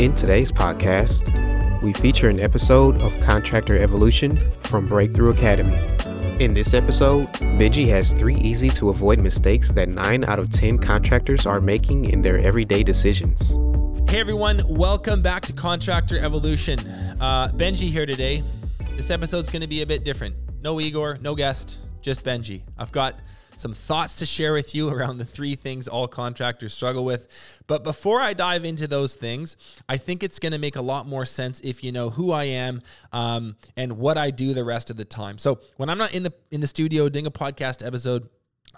In today's podcast, we feature an episode of Contractor Evolution from Breakthrough Academy. In this episode, Benji has three easy to avoid mistakes that 9 out of 10 contractors are making in their everyday decisions. Hey everyone, welcome back to Contractor Evolution. Uh, Benji here today. This episode's going to be a bit different. No Igor, no guest, just Benji. I've got some thoughts to share with you around the three things all contractors struggle with. But before I dive into those things, I think it's going to make a lot more sense if you know who I am um, and what I do the rest of the time. So when I'm not in the in the studio doing a podcast episode,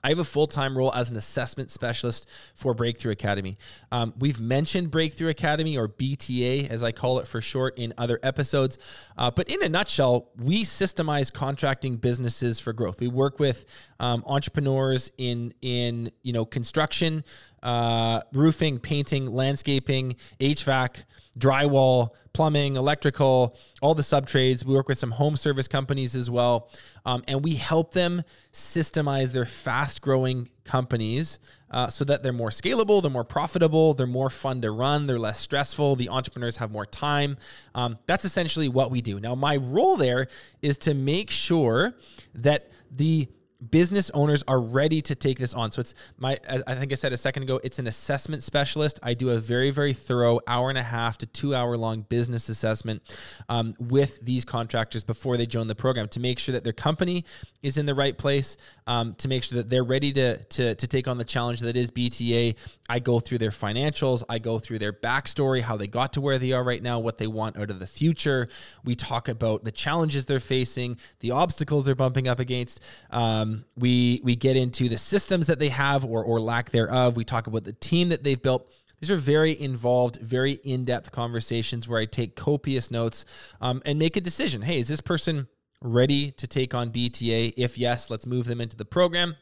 I have a full time role as an assessment specialist for Breakthrough Academy. Um, we've mentioned Breakthrough Academy or BTA, as I call it for short, in other episodes. Uh, but in a nutshell, we systemize contracting businesses for growth. We work with um, entrepreneurs in in you know construction, uh, roofing, painting, landscaping, HVAC drywall, plumbing, electrical, all the sub trades. We work with some home service companies as well. Um, and we help them systemize their fast growing companies uh, so that they're more scalable, they're more profitable, they're more fun to run, they're less stressful, the entrepreneurs have more time. Um, that's essentially what we do. Now, my role there is to make sure that the business owners are ready to take this on. So it's my, I think I said a second ago, it's an assessment specialist. I do a very, very thorough hour and a half to two hour long business assessment um, with these contractors before they join the program to make sure that their company is in the right place, um, to make sure that they're ready to, to, to take on the challenge that is BTA. I go through their financials, I go through their backstory, how they got to where they are right now, what they want out of the future. We talk about the challenges they're facing, the obstacles they're bumping up against. Um, we we get into the systems that they have or or lack thereof. We talk about the team that they've built. These are very involved, very in depth conversations where I take copious notes um, and make a decision. Hey, is this person ready to take on BTA? If yes, let's move them into the program.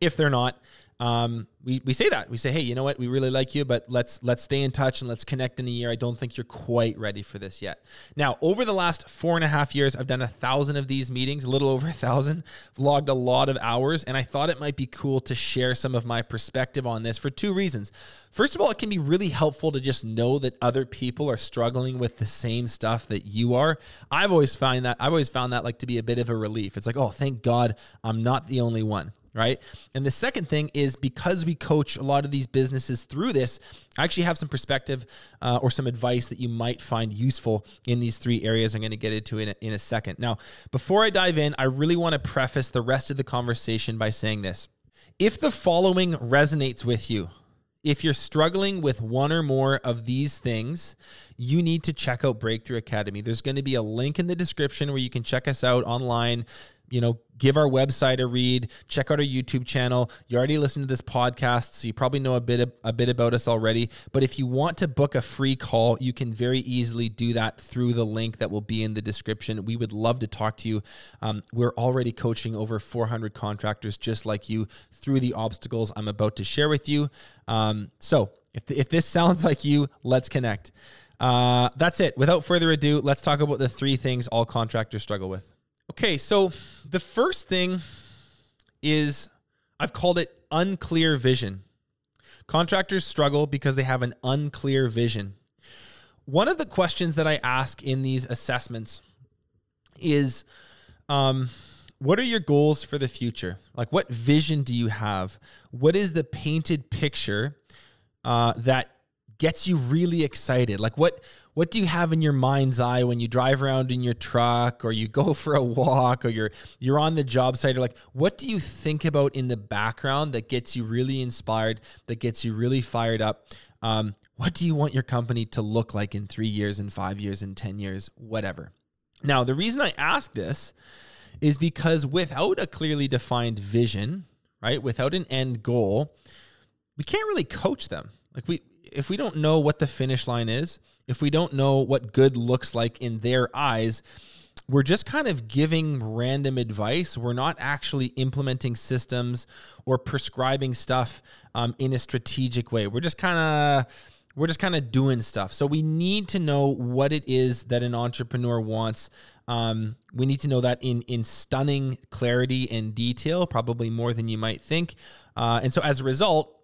If they're not, um, we, we say that. We say hey you know what? We really like you but let's let's stay in touch and let's connect in a year. I don't think you're quite ready for this yet. Now over the last four and a half years i've done a thousand of these meetings a little over a thousand logged a lot of hours and i thought it might be cool to share some of my perspective on this for two reasons. First of all it can be really helpful to just know that other people are struggling with the same stuff that you are. I've always found that i've always found that like to be a bit of a relief. It's like oh thank god i'm not the only one right? And the second thing is because we coach a lot of these businesses through this, I actually have some perspective uh, or some advice that you might find useful in these three areas. I'm going to get into in a, in a second. Now, before I dive in, I really want to preface the rest of the conversation by saying this. If the following resonates with you, if you're struggling with one or more of these things, you need to check out Breakthrough Academy. There's going to be a link in the description where you can check us out online, you know, give our website a read, check out our YouTube channel. You already listened to this podcast, so you probably know a bit of, a bit about us already. But if you want to book a free call, you can very easily do that through the link that will be in the description. We would love to talk to you. Um, we're already coaching over 400 contractors just like you through the obstacles I'm about to share with you. Um, so if, if this sounds like you, let's connect. Uh, that's it. Without further ado, let's talk about the three things all contractors struggle with. Okay, so the first thing is I've called it unclear vision. Contractors struggle because they have an unclear vision. One of the questions that I ask in these assessments is um, what are your goals for the future? Like, what vision do you have? What is the painted picture uh, that gets you really excited? Like what what do you have in your mind's eye when you drive around in your truck or you go for a walk or you're you're on the job site or like what do you think about in the background that gets you really inspired, that gets you really fired up? Um, what do you want your company to look like in three years, in five years, in 10 years, whatever? Now, the reason I ask this is because without a clearly defined vision, right, without an end goal, we can't really coach them. Like we if we don't know what the finish line is, if we don't know what good looks like in their eyes, we're just kind of giving random advice. We're not actually implementing systems or prescribing stuff um, in a strategic way. We're just kind of we're just kind of doing stuff. So we need to know what it is that an entrepreneur wants. Um, we need to know that in in stunning clarity and detail, probably more than you might think. Uh, and so as a result,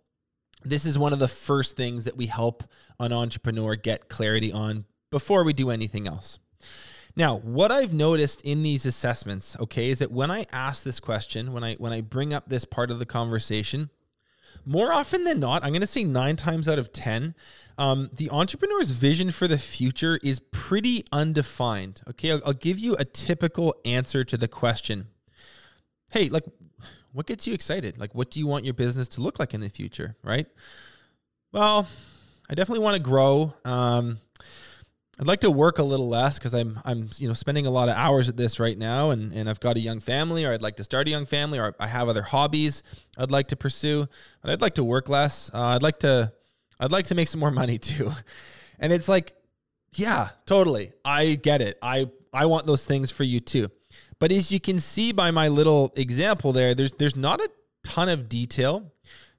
this is one of the first things that we help an entrepreneur get clarity on before we do anything else. Now, what I've noticed in these assessments, okay, is that when I ask this question, when I when I bring up this part of the conversation, more often than not, I'm going to say nine times out of 10, um, the entrepreneur's vision for the future is pretty undefined. Okay, I'll, I'll give you a typical answer to the question Hey, like, what gets you excited? Like, what do you want your business to look like in the future, right? Well, I definitely want to grow. Um, I'd like to work a little less because I'm I'm you know spending a lot of hours at this right now, and and I've got a young family, or I'd like to start a young family, or I have other hobbies I'd like to pursue, but I'd like to work less. Uh, I'd like to I'd like to make some more money too, and it's like, yeah, totally, I get it. I I want those things for you too, but as you can see by my little example there, there's there's not a ton of detail,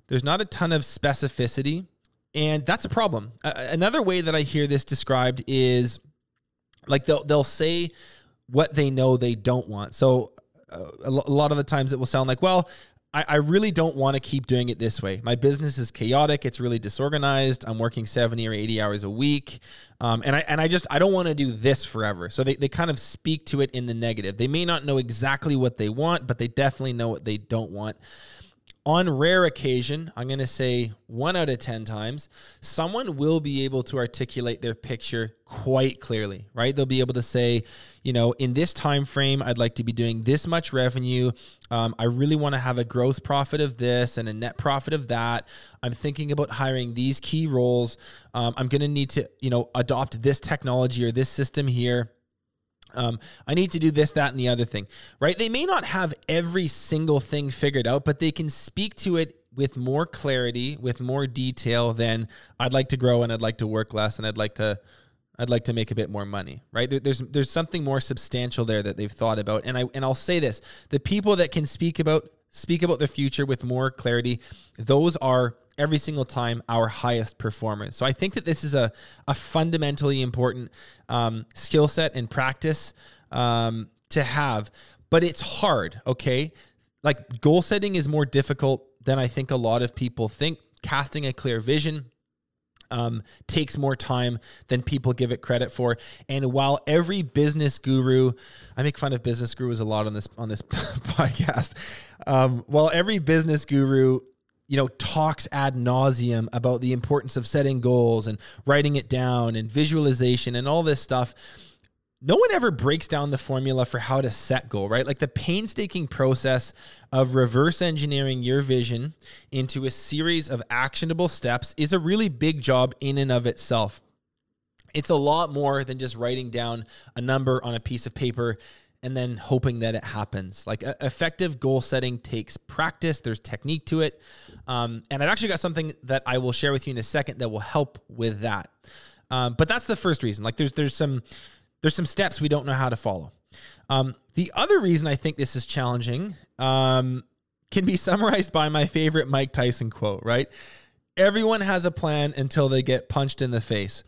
there's not a ton of specificity. And that's a problem. Uh, another way that I hear this described is like they'll they'll say what they know they don't want. So uh, a lot of the times it will sound like, well, I, I really don't want to keep doing it this way. My business is chaotic. It's really disorganized. I'm working 70 or 80 hours a week. Um, and I and I just I don't want to do this forever. So they, they kind of speak to it in the negative. They may not know exactly what they want, but they definitely know what they don't want on rare occasion, I'm going to say one out of 10 times, someone will be able to articulate their picture quite clearly, right? They'll be able to say, you know, in this time frame, I'd like to be doing this much revenue. Um, I really want to have a gross profit of this and a net profit of that. I'm thinking about hiring these key roles. Um, I'm going to need to, you know, adopt this technology or this system here um, I need to do this, that, and the other thing, right? They may not have every single thing figured out, but they can speak to it with more clarity, with more detail than I'd like to grow and I'd like to work less and I'd like to I'd like to make a bit more money, right? There, there's there's something more substantial there that they've thought about, and I and I'll say this: the people that can speak about speak about the future with more clarity, those are every single time our highest performers. So I think that this is a, a fundamentally important um, skill set and practice um, to have, but it's hard, okay? Like goal setting is more difficult than I think a lot of people think. Casting a clear vision, um, takes more time than people give it credit for. And while every business guru, I make fun of business gurus a lot on this on this podcast. Um, while every business guru you know, talks ad nauseum about the importance of setting goals and writing it down and visualization and all this stuff. No one ever breaks down the formula for how to set goal, right? Like the painstaking process of reverse engineering your vision into a series of actionable steps is a really big job in and of itself. It's a lot more than just writing down a number on a piece of paper and then hoping that it happens. Like uh, effective goal setting takes practice, there's technique to it. Um, and I've actually got something that I will share with you in a second that will help with that. Um, but that's the first reason. Like there's there's some there's some steps we don't know how to follow. Um, the other reason I think this is challenging um, can be summarized by my favorite Mike Tyson quote, right? Everyone has a plan until they get punched in the face.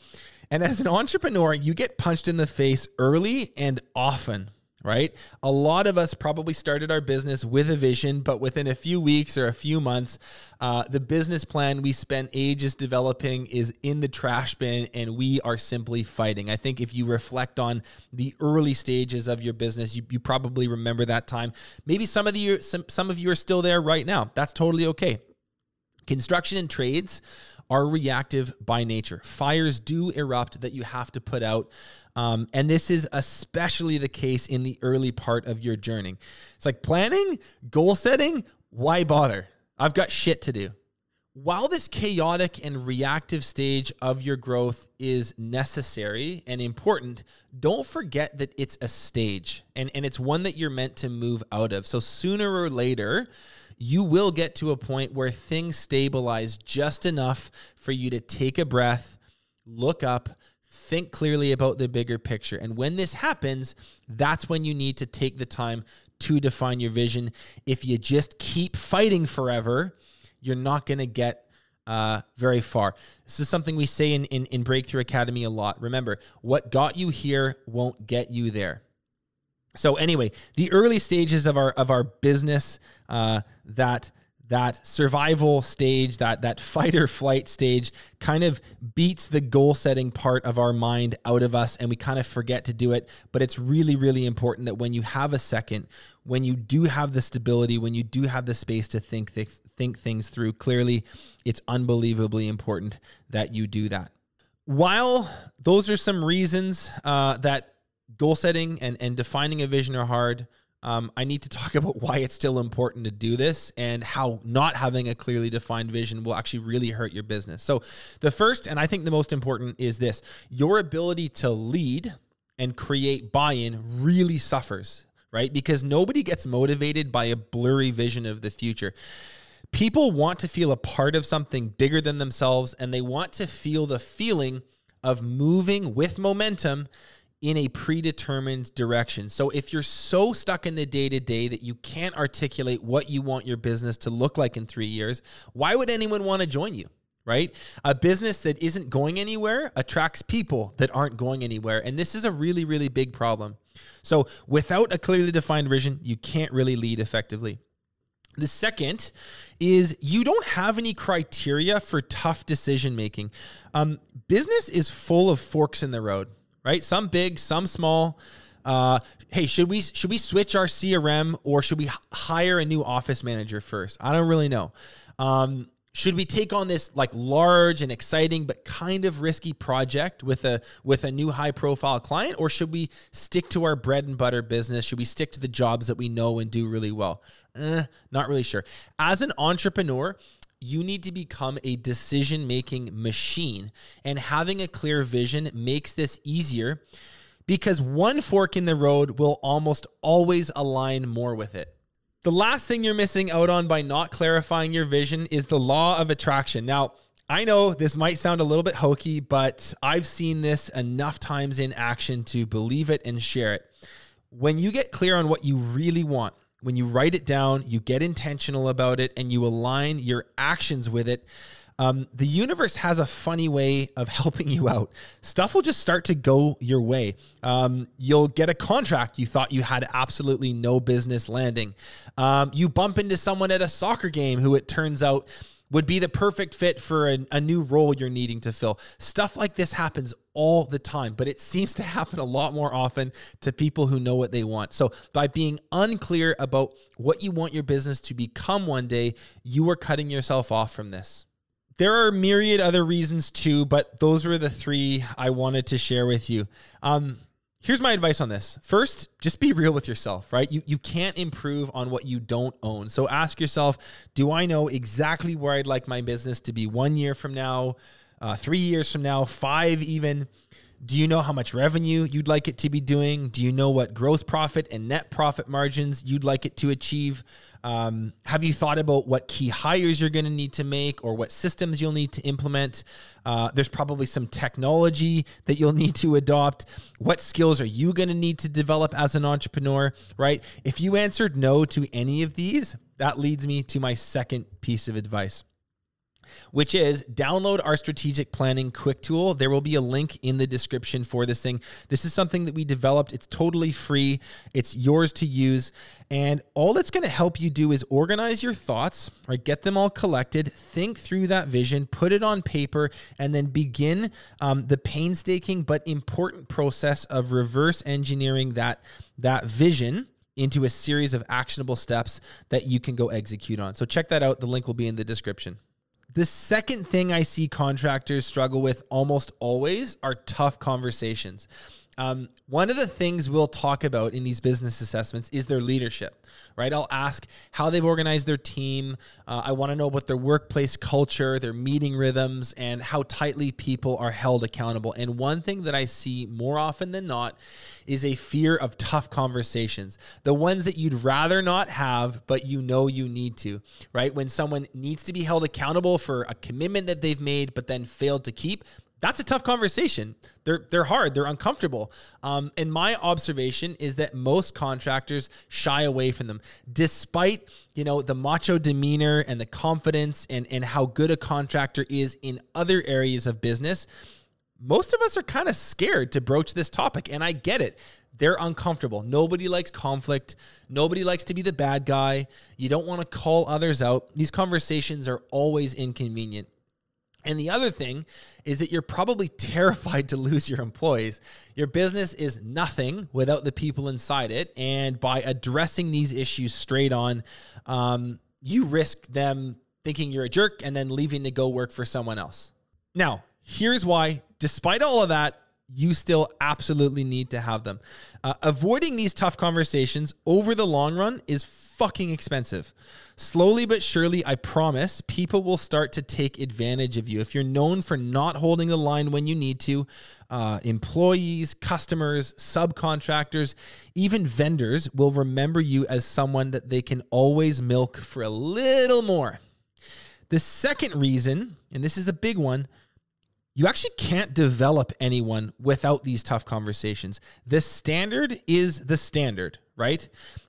And as an entrepreneur, you get punched in the face early and often right? A lot of us probably started our business with a vision, but within a few weeks or a few months, uh, the business plan we spent ages developing is in the trash bin and we are simply fighting. I think if you reflect on the early stages of your business, you, you probably remember that time. Maybe some of you some, some of you are still there right now. That's totally okay. Construction and trades are reactive by nature. Fires do erupt that you have to put out. Um, and this is especially the case in the early part of your journey. It's like planning, goal setting, why bother? I've got shit to do. While this chaotic and reactive stage of your growth is necessary and important, don't forget that it's a stage and, and it's one that you're meant to move out of. So sooner or later, you will get to a point where things stabilize just enough for you to take a breath, look up, think clearly about the bigger picture. And when this happens, that's when you need to take the time to define your vision. If you just keep fighting forever, you're not going to get uh, very far. This is something we say in, in, in Breakthrough Academy a lot. Remember, what got you here won't get you there. So anyway, the early stages of our of our business, uh, that that survival stage, that that fight or flight stage kind of beats the goal setting part of our mind out of us and we kind of forget to do it, but it's really really important that when you have a second, when you do have the stability, when you do have the space to think th- think things through clearly, it's unbelievably important that you do that. While those are some reasons uh, that goal setting and, and defining a vision are hard, um, I need to talk about why it's still important to do this and how not having a clearly defined vision will actually really hurt your business. So, the first, and I think the most important, is this your ability to lead and create buy in really suffers, right? Because nobody gets motivated by a blurry vision of the future. People want to feel a part of something bigger than themselves, and they want to feel the feeling of moving with momentum in a predetermined direction. So if you're so stuck in the day to day that you can't articulate what you want your business to look like in three years, why would anyone want to join you? Right? A business that isn't going anywhere attracts people that aren't going anywhere. And this is a really, really big problem. So without a clearly defined vision, you can't really lead effectively. The second is you don't have any criteria for tough decision making. Um, business is full of forks in the road right? Some big, some small. Uh, hey, should we should we switch our CRM or should we hire a new office manager first? I don't really know. Um, should we take on this like large and exciting but kind of risky project with a with a new high profile client or should we stick to our bread and butter business should we stick to the jobs that we know and do really well eh, not really sure as an entrepreneur you need to become a decision making machine. And having a clear vision makes this easier because one fork in the road will almost always align more with it. The last thing you're missing out on by not clarifying your vision is the law of attraction. Now, I know this might sound a little bit hokey, but I've seen this enough times in action to believe it and share it. When you get clear on what you really want, when you write it down, you get intentional about it, and you align your actions with it. Um, the universe has a funny way of helping you out. Stuff will just start to go your way. Um, you'll get a contract you thought you had absolutely no business landing. Um, you bump into someone at a soccer game who it turns out would be the perfect fit for a, a, new role you're needing to fill. Stuff like this happens all the time, but it seems to happen a lot more often to people who know what they want. So, by being unclear about what you want your business to become one day, you are cutting yourself off from this. There are myriad other reasons too, but those were the three I wanted to share with you. Um, Here's my advice on this. First, just be real with yourself, right? You, you can't improve on what you don't own. So ask yourself do I know exactly where I'd like my business to be one year from now, uh, three years from now, five even? Do you know how much revenue you'd like it to be doing? Do you know what gross profit and net profit margins you'd like it to achieve? Um, have you thought about what key hires you're going to need to make or what systems you'll need to implement? Uh, there's probably some technology that you'll need to adopt. What skills are you going to need to develop as an entrepreneur, right? If you answered no to any of these, that leads me to my second piece of advice which is download our strategic planning quick tool. There will be a link in the description for this thing. This is something that we developed. It's totally free. It's yours to use. And all it's going to help you do is organize your thoughts, right? Get them all collected, think through that vision, put it on paper, and then begin um, the painstaking but important process of reverse engineering that, that vision into a series of actionable steps that you can go execute on. So check that out. The link will be in the description. The second thing I see contractors struggle with almost always are tough conversations. Um, one of the things we'll talk about in these business assessments is their leadership, right? I'll ask how they've organized their team. Uh, I want to know about their workplace culture, their meeting rhythms, and how tightly people are held accountable. And one thing that I see more often than not is a fear of tough conversations, the ones that you'd rather not have, but you know you need to, right? When someone needs to be held accountable for a commitment that they've made, but then failed to keep, that's a tough conversation. They're they're hard. They're uncomfortable. Um, and my observation is that most contractors shy away from them, despite you know the macho demeanor and the confidence and and how good a contractor is in other areas of business. Most of us are kind of scared to broach this topic, and I get it. They're uncomfortable. Nobody likes conflict. Nobody likes to be the bad guy. You don't want to call others out. These conversations are always inconvenient. And the other thing is that you're probably terrified to lose your employees. Your business is nothing without the people inside it. And by addressing these issues straight on, um, you risk them thinking you're a jerk and then leaving to go work for someone else. Now, here's why, despite all of that, you still absolutely need to have them. Uh, avoiding these tough conversations over the long run is fucking expensive. Slowly but surely, I promise, people will start to take advantage of you. If you're known for not holding the line when you need to, uh, employees, customers, subcontractors, even vendors will remember you as someone that they can always milk for a little more. The second reason, and this is a big one, you actually can't develop anyone without these tough conversations. The standard is the standard, right?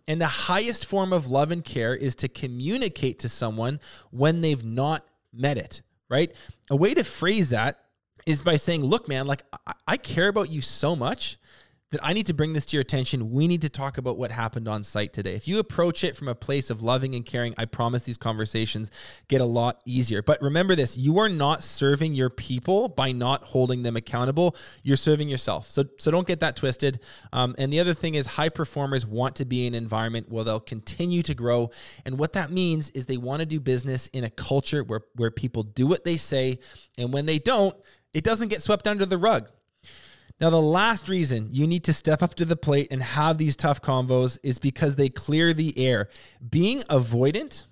And the highest form of love and care is to communicate to someone when they've not met it, right? A way to phrase that is by saying, look, man, like I, care about you so much that I need to bring this to your attention. We need to talk about what happened on site today. If you approach it from a place of loving and caring, I promise these conversations get a lot easier. But remember this you are not serving your people by not holding them accountable. You're serving yourself. So, so don't get that twisted. Um, and the other thing is, high performers want to be in an environment where they'll continue to grow. And what that means is they want to do business in a culture where, where people do what they say. And when they don't, it doesn't get swept under the rug. Now, the last reason you need to step up to the plate and have these tough convos is because they clear the air. Being avoidant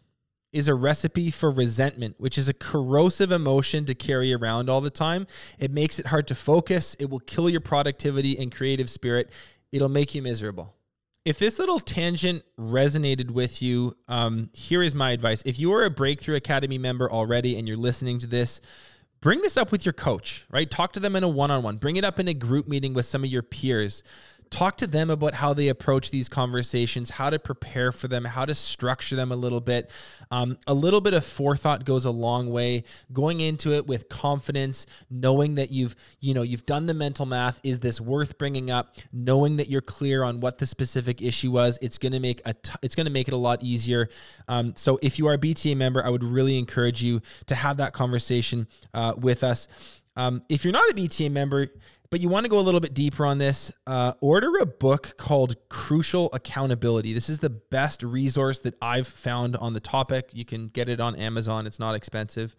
is a recipe for resentment, which is a corrosive emotion to carry around all the time. It makes it hard to focus, it will kill your productivity and creative spirit, it'll make you miserable. If this little tangent resonated with you, um, here is my advice. If you are a Breakthrough Academy member already and you're listening to this, bring this up with your coach, right? Talk to them in a one on one, bring it up in a group meeting with some of your peers talk to them about how they approach these conversations, how to prepare for them, how to structure them a little bit. Um, a little bit of forethought goes a long way. Going into it with confidence, knowing that you've you know you've done the mental math. Is this worth bringing up? Knowing that you're clear on what the specific issue was, it's to make a t- it's to make it a lot easier. Um, so if you are a BTA member, I would really encourage you to have that conversation uh, with us. Um, if you're not a BTA member, but you want to go a little bit deeper on this, uh, order a book called Crucial Accountability. This is the best resource that I've found on the topic. You can get it on Amazon, it's not expensive.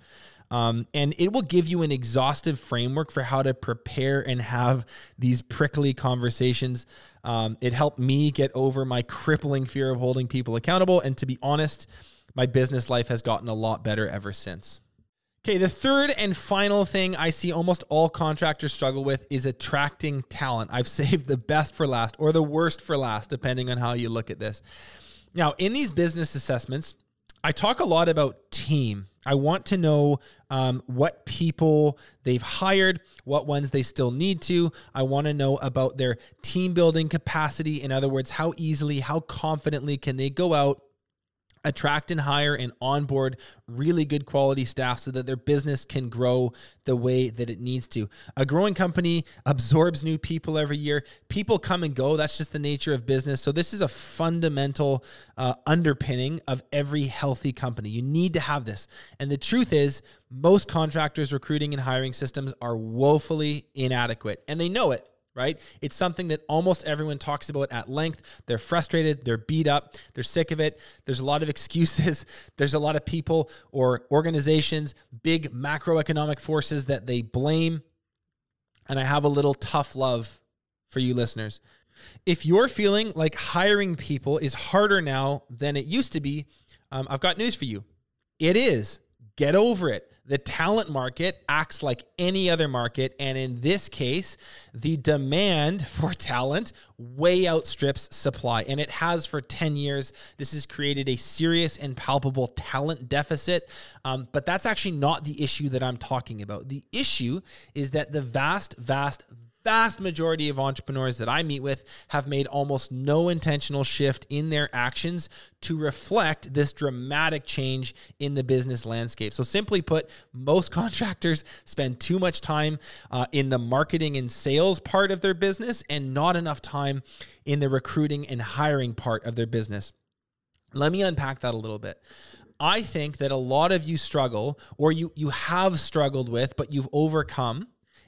Um, and it will give you an exhaustive framework for how to prepare and have these prickly conversations. Um, it helped me get over my crippling fear of holding people accountable. And to be honest, my business life has gotten a lot better ever since. Okay, the third and final thing I see almost all contractors struggle with is attracting talent. I've saved the best for last or the worst for last, depending on how you look at this. Now, in these business assessments, I talk a lot about team. I want to know um, what people they've hired, what ones they still need to. I want to know about their team building capacity. In other words, how easily, how confidently can they go out attract and hire and onboard really good quality staff so that their business can grow the way that it needs to. A growing company absorbs new people every year. People come and go. That's just the nature of business. So, this is a fundamental uh, underpinning of every healthy company. You need to have this. And the truth is, most contractors' recruiting and hiring systems are woefully inadequate, and they know it right? It's something that almost everyone talks about at length. They're frustrated, they're beat up, they're sick of it. There's a lot of excuses. There's a lot of people or organizations, big macroeconomic forces that they blame. And I have a little tough love for you listeners. If you're feeling like hiring people is harder now than it used to be, um, I've got news for you. It is. Get over it. The talent market acts like any other market. And in this case, the demand for talent way outstrips supply. And it has for 10 years. This has created a serious and palpable talent deficit. Um, but that's actually not the issue that I'm talking about. The issue is that the vast, vast, vast majority of entrepreneurs that I meet with have made almost no intentional shift in their actions to reflect this dramatic change in the business landscape. So, simply put, most contractors spend too much time uh, in the marketing and sales part of their business and not enough time in the recruiting and hiring part of their business. Let me unpack that a little bit. I think that a lot of you struggle or you you have struggled with but you've overcome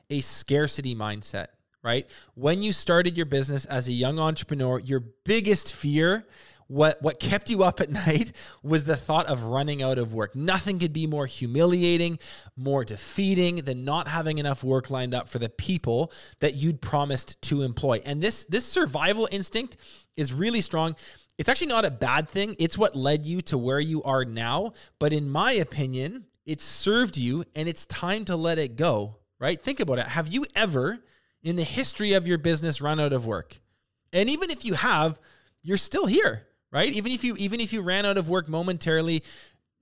a scarcity mindset, right? When you started your business as a young entrepreneur, your biggest fear what what kept you up at night was the thought of running out of work. Nothing could be more humiliating, more defeating than not having enough work lined up for the people that you'd promised to employ. And this this survival instinct is really strong. It's actually not a bad thing. It's what led you to where you are now, but in my opinion, it served you and it's time to let it go right? Think about it. Have you ever in the history of your business run out of work? And even if you have, you're still here, right? Even if you even if you ran out of work momentarily,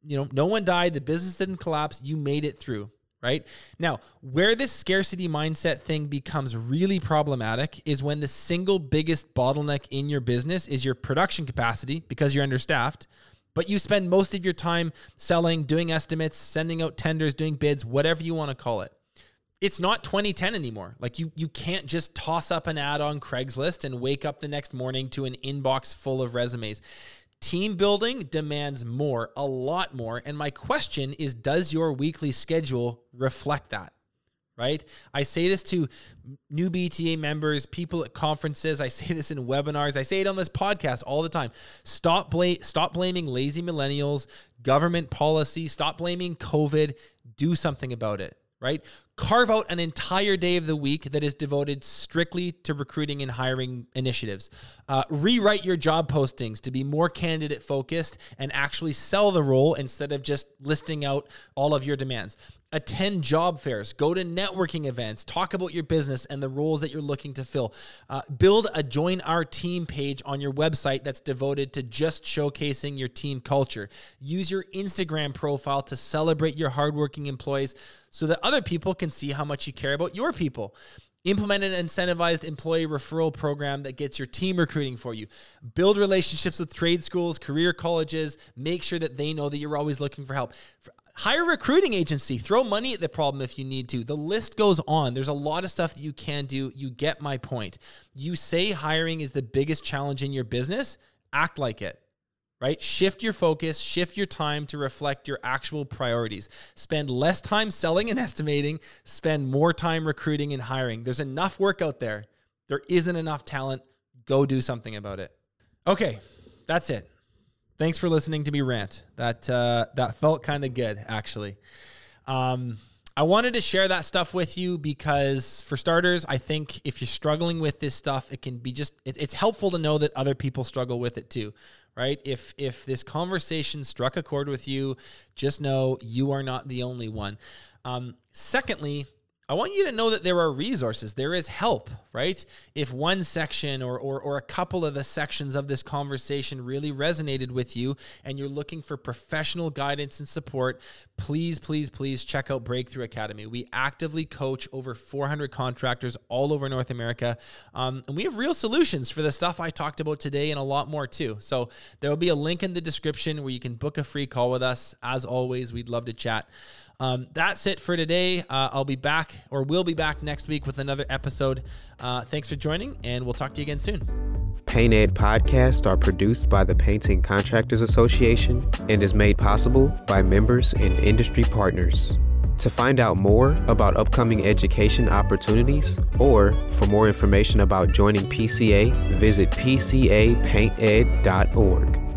you know, no one died, the business didn't collapse, you made it through, right? Now, where this scarcity mindset thing becomes really problematic is when the single biggest bottleneck in your business is your production capacity because you're understaffed but you spend most of your time selling, doing estimates, sending out tenders, doing bids, whatever you want to call it it's not 2010 anymore. Like you you can't just toss up an ad on Craigslist and wake up the next morning to an inbox full of resumes. Team building demands more, a lot more. And my question is does your weekly schedule reflect that? Right? I say this to new BTA members, people at conferences, I say this in webinars, I say it on this podcast all the time. Stop bla- stop blaming lazy millennials, government policy, stop blaming COVID, do something about it right? Carve out an entire day of the week that is devoted strictly to recruiting and hiring initiatives. Uh, rewrite your job postings to be more candidate focused and actually sell the role instead of just listing out all of your demands attend job fairs, go to networking events, talk about your business and the roles that you're looking to fill. Uh, build a join our team page on your website that's devoted to just showcasing your team culture. Use your Instagram profile to celebrate your hardworking employees so that other people can see how much you care about your people. Implement an incentivized employee referral program that gets your team recruiting for you. Build relationships with trade schools, career colleges. Make sure that they know that you're always looking for help. Hire a recruiting agency. Throw money at the problem if you need to. The list goes on. There's a lot of stuff that you can do. You get my point. You say hiring is the biggest challenge in your business, act like it right? Shift your focus, shift your time to reflect your actual priorities. Spend less time selling and estimating, spend more time recruiting and hiring. There's enough work out there. There isn't enough talent. Go do something about it. Okay, that's it. Thanks for listening to me rant. That uh, that felt kind of good, actually. Um, I wanted to share that stuff with you because, for starters, I think if you're struggling with this stuff, it can be just it, it's helpful to know that other people struggle with it too, right? If if this conversation struck a chord with you, just know you are not the only one. Um, secondly, I want you to know that there are resources. There is help, right? If one section or, or, or a couple of the sections of this conversation really resonated with you and you're looking for professional guidance and support, please, please, please check out Breakthrough Academy. We actively coach over 400 contractors all over North America. Um, and we have real solutions for the stuff I talked about today and a lot more too. So there will be a link in the description where you can book a free call with us. As always, we'd love to chat. Um, that's it for today. Uh, I'll be back, or we'll be back next week with another episode. Uh, thanks for joining, and we'll talk to you again soon. Paint Ed podcasts are produced by the Painting Contractors Association and is made possible by members and industry partners. To find out more about upcoming education opportunities or for more information about joining PCA, visit pcapainted.org.